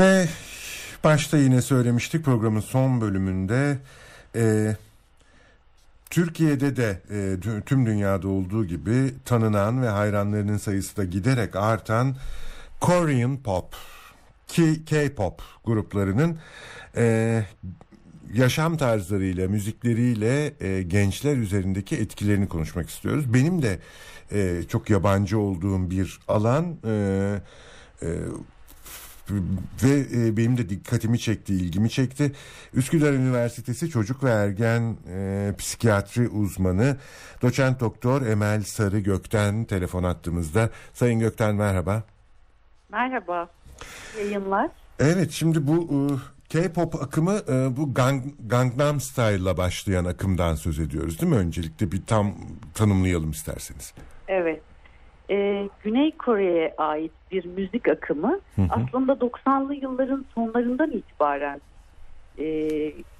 Ve başta yine söylemiştik programın son bölümünde e, Türkiye'de de e, tüm dünyada olduğu gibi tanınan ve hayranlarının sayısı da giderek artan Korean Pop, K-pop gruplarının e, yaşam tarzlarıyla, müzikleriyle e, gençler üzerindeki etkilerini konuşmak istiyoruz. Benim de e, çok yabancı olduğum bir alan. E, e, ve e, benim de dikkatimi çekti, ilgimi çekti. Üsküdar Üniversitesi Çocuk ve Ergen e, Psikiyatri Uzmanı Doçent Doktor Emel Sarı Gökten telefon attığımızda. Sayın Gökten merhaba. Merhaba. Yayınlar. Evet şimdi bu e, K-pop akımı e, bu Gang, Gangnam Style'la başlayan akımdan söz ediyoruz değil mi? Öncelikle bir tam tanımlayalım isterseniz. Evet e, Güney Kore'ye ait bir müzik akımı hı hı. aslında 90'lı yılların sonlarından itibaren e,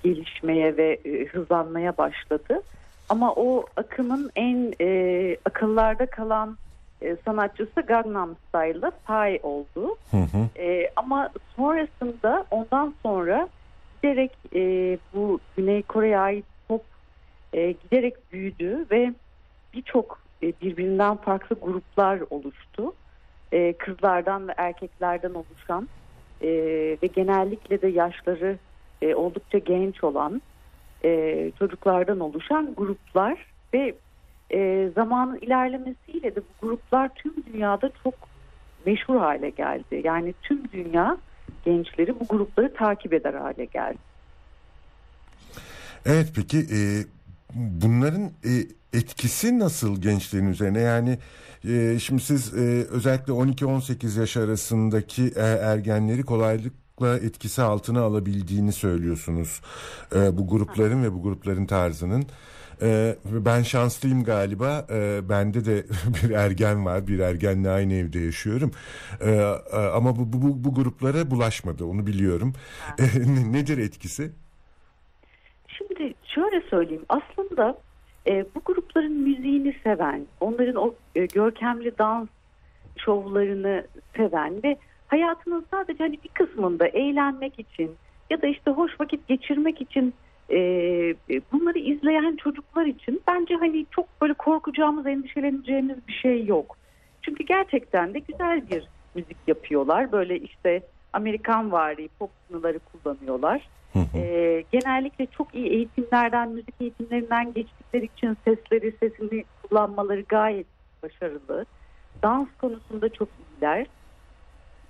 gelişmeye ve e, hızlanmaya başladı. Ama o akımın en e, akıllarda kalan e, sanatçısı Gangnam Style'da Psy oldu. Hı hı. E, ama sonrasında ondan sonra giderek e, bu Güney Kore'ye ait pop e, giderek büyüdü ve birçok e, birbirinden farklı gruplar oluştu. E, kızlardan ve erkeklerden oluşan e, ve genellikle de yaşları oldukça genç olan çocuklardan oluşan gruplar ve zamanın ilerlemesiyle de bu gruplar tüm dünyada çok meşhur hale geldi. Yani tüm dünya gençleri bu grupları takip eder hale geldi. Evet peki bunların e, etkisi nasıl gençlerin üzerine? Yani e, şimdi siz e, özellikle 12-18 yaş arasındaki e, ergenleri kolaylıkla etkisi altına alabildiğini söylüyorsunuz. E, bu grupların ve bu grupların tarzının. Ee, ben şanslıyım galiba. Ee, bende de bir ergen var. Bir ergenle aynı evde yaşıyorum. Ee, ama bu, bu, bu gruplara bulaşmadı. Onu biliyorum. Ee, nedir etkisi? Şimdi şöyle söyleyeyim. Aslında e, bu grupların müziğini seven, onların o e, görkemli dans şovlarını seven ve hayatının sadece hani bir kısmında eğlenmek için ya da işte hoş vakit geçirmek için e, e, bunları izleyen çocuklar için bence hani çok böyle korkacağımız, endişeleneceğimiz bir şey yok. Çünkü gerçekten de güzel bir müzik yapıyorlar. Böyle işte Amerikan vari pop kullanıyorlar. E, genellikle çok iyi eğitimlerden, müzik eğitimlerinden geçtikleri için sesleri, sesini kullanmaları gayet başarılı. Dans konusunda çok iyiler.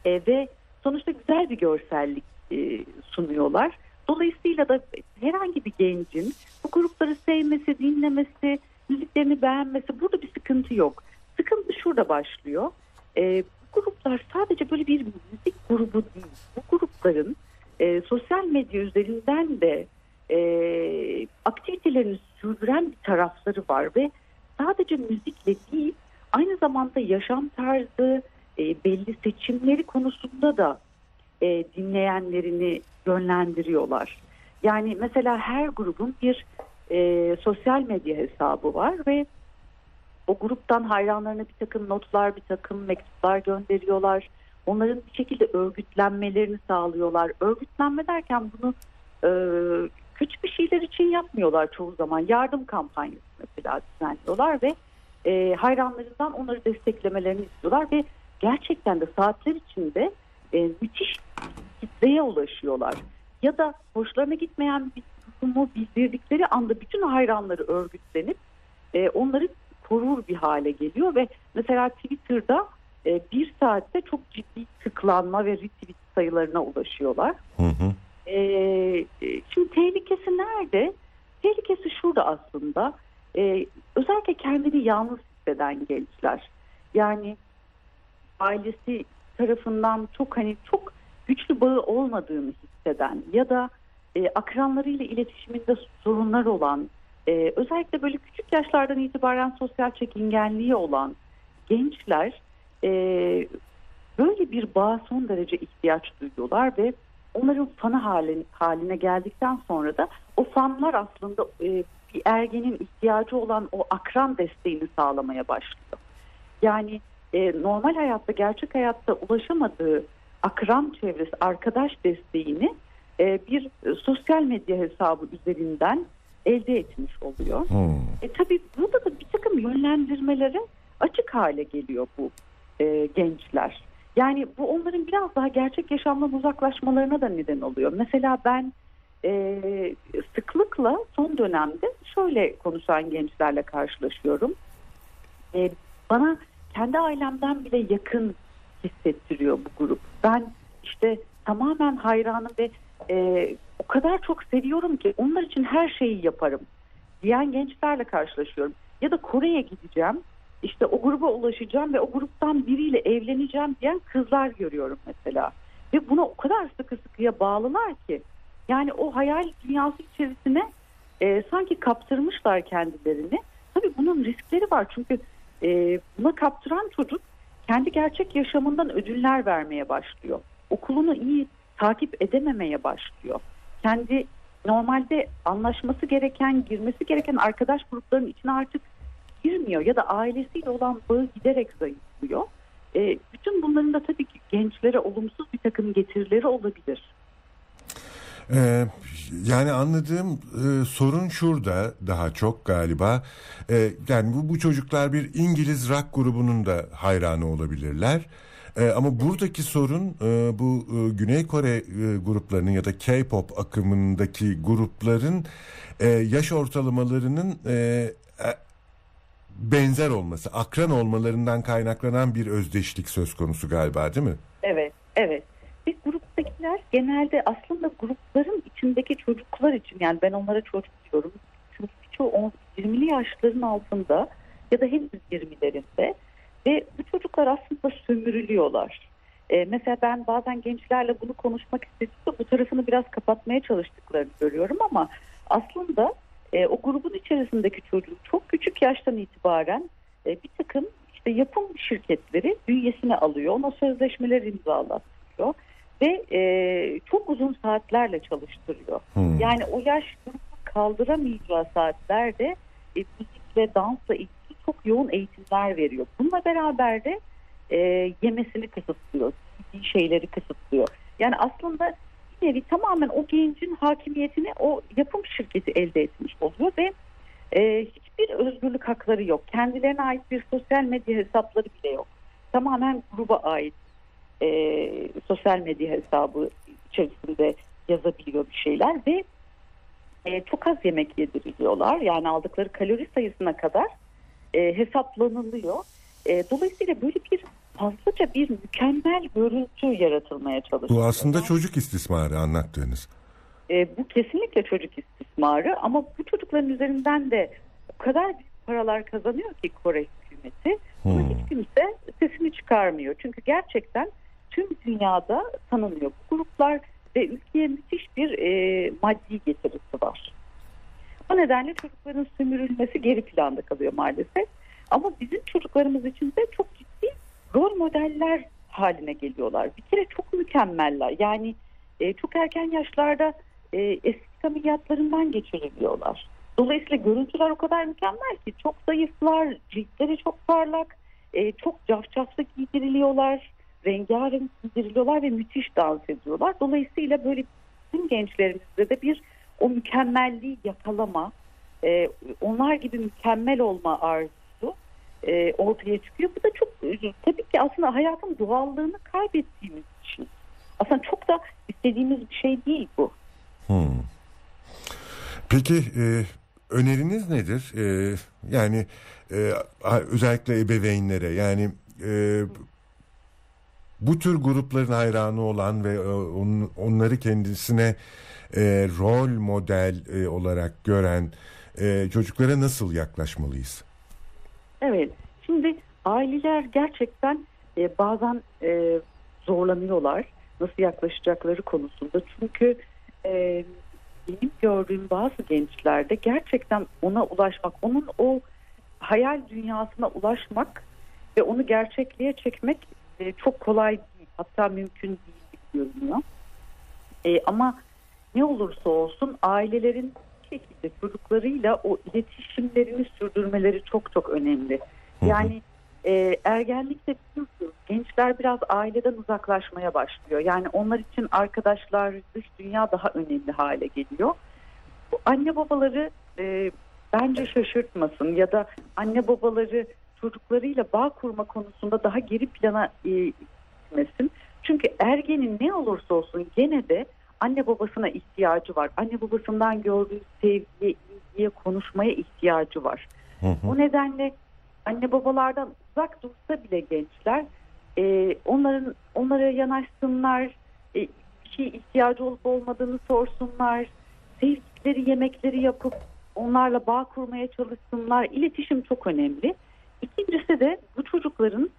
E, ve sonuçta güzel bir görsellik e, sunuyorlar. Dolayısıyla da herhangi bir gencin bu grupları sevmesi, dinlemesi, müziklerini beğenmesi burada bir sıkıntı yok. Sıkıntı şurada başlıyor. E, bu gruplar sadece böyle bir müzik grubu değil. Bu grupların e, sosyal medya üzerinden de e, aktivitelerini sürdüren bir tarafları var ve sadece müzikle değil aynı zamanda yaşam tarzı e, belli seçimleri konusunda da e, dinleyenlerini yönlendiriyorlar. Yani mesela her grubun bir e, sosyal medya hesabı var ve o gruptan hayranlarına bir takım notlar, bir takım mektuplar gönderiyorlar onların bir şekilde örgütlenmelerini sağlıyorlar. Örgütlenme derken bunu e, kötü bir şeyler için yapmıyorlar çoğu zaman. Yardım kampanyası mesela düzenliyorlar ve e, hayranlarından onları desteklemelerini istiyorlar ve gerçekten de saatler içinde e, müthiş kitleye ulaşıyorlar. Ya da hoşlarına gitmeyen bir durumu bildirdikleri anda bütün hayranları örgütlenip e, onları korur bir hale geliyor ve mesela Twitter'da e, bir saatte çok ciddi tıklanma ve retweet sayılarına ulaşıyorlar. Hı hı. E, e, şimdi tehlikesi nerede? Tehlikesi şurada aslında. E, özellikle kendini yalnız hisseden gençler. Yani ailesi tarafından çok hani çok güçlü bağı olmadığını hisseden ya da e, akranlarıyla iletişiminde sorunlar olan e, özellikle böyle küçük yaşlardan itibaren sosyal çekingenliği olan gençler e, böyle bir bağa son derece ihtiyaç duyuyorlar ve onların fanı haline, haline geldikten sonra da o fanlar aslında e, bir ergenin ihtiyacı olan o akran desteğini sağlamaya başlıyor. Yani e, normal hayatta, gerçek hayatta ulaşamadığı akran çevresi, arkadaş desteğini e, bir sosyal medya hesabı üzerinden elde etmiş oluyor. Hmm. E, tabii burada da bir takım yönlendirmelere açık hale geliyor bu e, gençler. Yani bu onların biraz daha gerçek yaşamdan uzaklaşmalarına da neden oluyor. Mesela ben e, sıklıkla son dönemde şöyle konuşan gençlerle karşılaşıyorum. E, bana kendi ailemden bile yakın hissettiriyor bu grup. Ben işte tamamen hayranım ve e, o kadar çok seviyorum ki onlar için her şeyi yaparım diyen gençlerle karşılaşıyorum. Ya da Kore'ye gideceğim işte o gruba ulaşacağım ve o gruptan biriyle evleneceğim diyen kızlar görüyorum mesela. Ve buna o kadar sıkı sıkıya bağlılar ki yani o hayal dünyası içerisine e, sanki kaptırmışlar kendilerini. Tabii bunun riskleri var çünkü e, buna kaptıran çocuk kendi gerçek yaşamından ödüller vermeye başlıyor. Okulunu iyi takip edememeye başlıyor. Kendi normalde anlaşması gereken, girmesi gereken arkadaş gruplarının içine artık girmiyor ya da ailesiyle olan bağı giderek zayıflıyor. E, bütün bunların da tabii ki gençlere olumsuz bir takım getirileri olabilir. Ee, yani anladığım e, sorun şurada daha çok galiba. E, yani bu, bu çocuklar bir İngiliz rock grubunun da hayranı olabilirler. E, ama buradaki sorun e, bu e, Güney Kore e, gruplarının ya da K-pop akımındaki grupların e, yaş ortalamalarının e, benzer olması, akran olmalarından kaynaklanan bir özdeşlik söz konusu galiba değil mi? Evet, evet. Bir gruptakiler genelde aslında grupların içindeki çocuklar için yani ben onlara çocuk diyorum. Çünkü birçoğu 20'li yaşların altında ya da henüz 20'lerinde ve bu çocuklar aslında sömürülüyorlar. Ee, mesela ben bazen gençlerle bunu konuşmak istediğimde bu tarafını biraz kapatmaya çalıştıklarını görüyorum ama aslında e, o grubun içerisindeki çocuğu çok küçük yaştan itibaren e, bir takım işte yapım şirketleri bünyesine alıyor. Ona sözleşmeler imzalatıyor ve e, çok uzun saatlerle çalıştırıyor. Hmm. Yani o yaş grubu kaldıramayacağı saatlerde e, müzikle, dansla ilgili çok yoğun eğitimler veriyor. Bununla beraber de e, yemesini kısıtlıyor, şeyleri kısıtlıyor. Yani aslında nevi tamamen o gencin hakimiyetini o yapım şirketi elde etmiş oluyor ve e, hiçbir özgürlük hakları yok. Kendilerine ait bir sosyal medya hesapları bile yok. Tamamen gruba ait e, sosyal medya hesabı içerisinde yazabiliyor bir şeyler ve e, çok az yemek yediriliyorlar. Yani aldıkları kalori sayısına kadar e, hesaplanılıyor. E, dolayısıyla böyle bir fazlaca bir mükemmel görüntü yaratılmaya çalışıyor. Bu aslında çocuk istismarı anlattığınız. E, bu kesinlikle çocuk istismarı ama bu çocukların üzerinden de o kadar büyük paralar kazanıyor ki Kore hükümeti. Ama hmm. hiç kimse sesini çıkarmıyor. Çünkü gerçekten tüm dünyada tanınıyor. Bu gruplar ve ülkeye müthiş bir e, maddi getirisi var. O nedenle çocukların sömürülmesi geri planda kalıyor maalesef. Ama bizim çocuklarımız için de çok rol modeller haline geliyorlar. Bir kere çok mükemmeller. Yani e, çok erken yaşlarda e, eski ameliyatlarından geçiriliyorlar. Dolayısıyla görüntüler o kadar mükemmel ki çok zayıflar, ciltleri çok parlak, e, çok cafcaflı giydiriliyorlar, rengarenk giydiriliyorlar ve müthiş dans ediyorlar. Dolayısıyla böyle tüm gençlerimizde de bir o mükemmelliği yakalama, e, onlar gibi mükemmel olma arzusu e, ortaya çıkıyor. Bu da çok tabii ki aslında hayatın doğallığını kaybettiğimiz için. Aslında çok da istediğimiz bir şey değil bu. Hmm. Peki e, öneriniz nedir? E, yani e, özellikle ebeveynlere yani e, bu tür grupların hayranı olan ve e, on, onları kendisine e, rol model e, olarak gören e, çocuklara nasıl yaklaşmalıyız? Evet, şimdi aileler gerçekten e, bazen e, zorlanıyorlar nasıl yaklaşacakları konusunda. Çünkü e, benim gördüğüm bazı gençlerde gerçekten ona ulaşmak, onun o hayal dünyasına ulaşmak ve onu gerçekliğe çekmek e, çok kolay değil. Hatta mümkün değil görünüyor. E, ama ne olursa olsun ailelerin şekilde çocuklarıyla o iletişimlerini sürdürmeleri çok çok önemli. Yani e, ergenlikte biliyorsunuz gençler biraz aileden uzaklaşmaya başlıyor. Yani onlar için arkadaşlar, dış dünya daha önemli hale geliyor. Bu anne babaları e, bence şaşırtmasın ya da anne babaları çocuklarıyla bağ kurma konusunda daha geri plana e, gitmesin. Çünkü ergenin ne olursa olsun gene de anne babasına ihtiyacı var. Anne babasından gördüğü sevgiye, ilgiye, konuşmaya ihtiyacı var. Hı hı. O nedenle anne babalardan uzak dursa bile gençler e, onların onlara yanaşsınlar, e, bir şey ihtiyacı olup olmadığını sorsunlar, sevdikleri yemekleri yapıp onlarla bağ kurmaya çalışsınlar. İletişim çok önemli. İkincisi de bu çocukların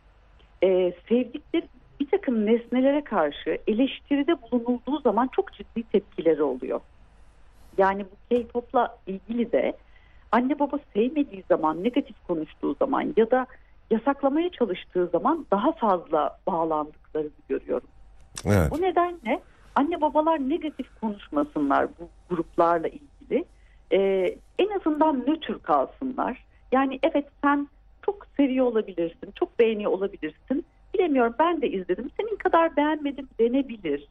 e, sevdikleri bir takım nesnelere karşı eleştiride bulunulduğu zaman çok ciddi tepkileri oluyor. Yani bu K-pop'la ilgili de anne baba sevmediği zaman, negatif konuştuğu zaman ya da yasaklamaya çalıştığı zaman daha fazla bağlandıklarını görüyorum. Evet. O nedenle anne babalar negatif konuşmasınlar bu gruplarla ilgili. Ee, en azından nötr kalsınlar. Yani evet sen çok seviyor olabilirsin, çok beğeniyor olabilirsin. Bilemiyorum ben de izledim. Senin kadar beğenmedim denebilir.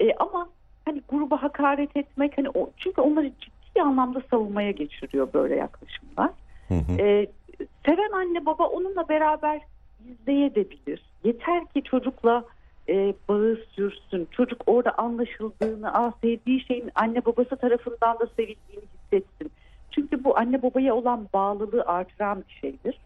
Ee, ama hani gruba hakaret etmek hani o, çünkü onları ciddi anlamda savunmaya geçiriyor böyle yaklaşımlar. Hı hı. Ee, seven anne baba onunla beraber izleyebilir. Yeter ki çocukla e, bağı sürsün. Çocuk orada anlaşıldığını, ah, sevdiği şeyin anne babası tarafından da sevildiğini hissetsin. Çünkü bu anne babaya olan bağlılığı artıran bir şeydir.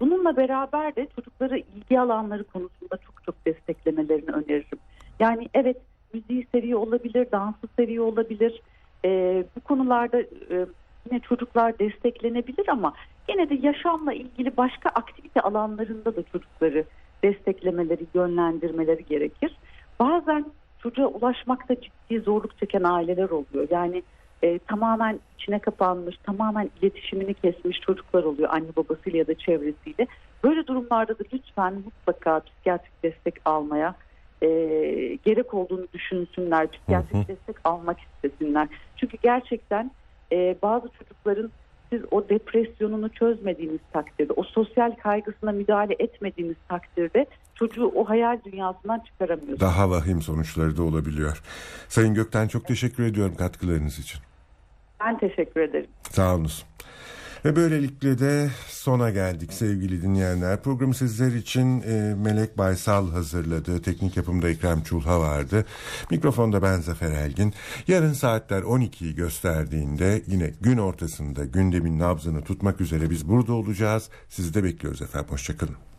Bununla beraber de çocukları ilgi alanları konusunda çok çok desteklemelerini öneririm. Yani evet müziği seviyor olabilir, dansı seviyor olabilir. Ee, bu konularda e, yine çocuklar desteklenebilir ama gene de yaşamla ilgili başka aktivite alanlarında da çocukları desteklemeleri, yönlendirmeleri gerekir. Bazen çocuğa ulaşmakta ciddi zorluk çeken aileler oluyor. Yani e, tamamen içine kapanmış, tamamen iletişimini kesmiş çocuklar oluyor anne babasıyla ya da çevresiyle. Böyle durumlarda da lütfen mutlaka psikiyatrik destek almaya e, gerek olduğunu düşünsünler, psikiyatrik destek almak istesinler. Çünkü gerçekten e, bazı çocukların siz o depresyonunu çözmediğiniz takdirde, o sosyal kaygısına müdahale etmediğiniz takdirde çocuğu o hayal dünyasından çıkaramıyorsunuz. Daha vahim sonuçları da olabiliyor. Sayın Gökten çok teşekkür ediyorum katkılarınız için. Ben teşekkür ederim. Sağ olunuz. Ve böylelikle de sona geldik sevgili dinleyenler. Programı sizler için e, Melek Baysal hazırladı. Teknik yapımda Ekrem Çulha vardı. Mikrofonda ben Zafer Elgin. Yarın saatler 12'yi gösterdiğinde yine gün ortasında gündemin nabzını tutmak üzere biz burada olacağız. Sizi de bekliyoruz efendim. Hoşçakalın.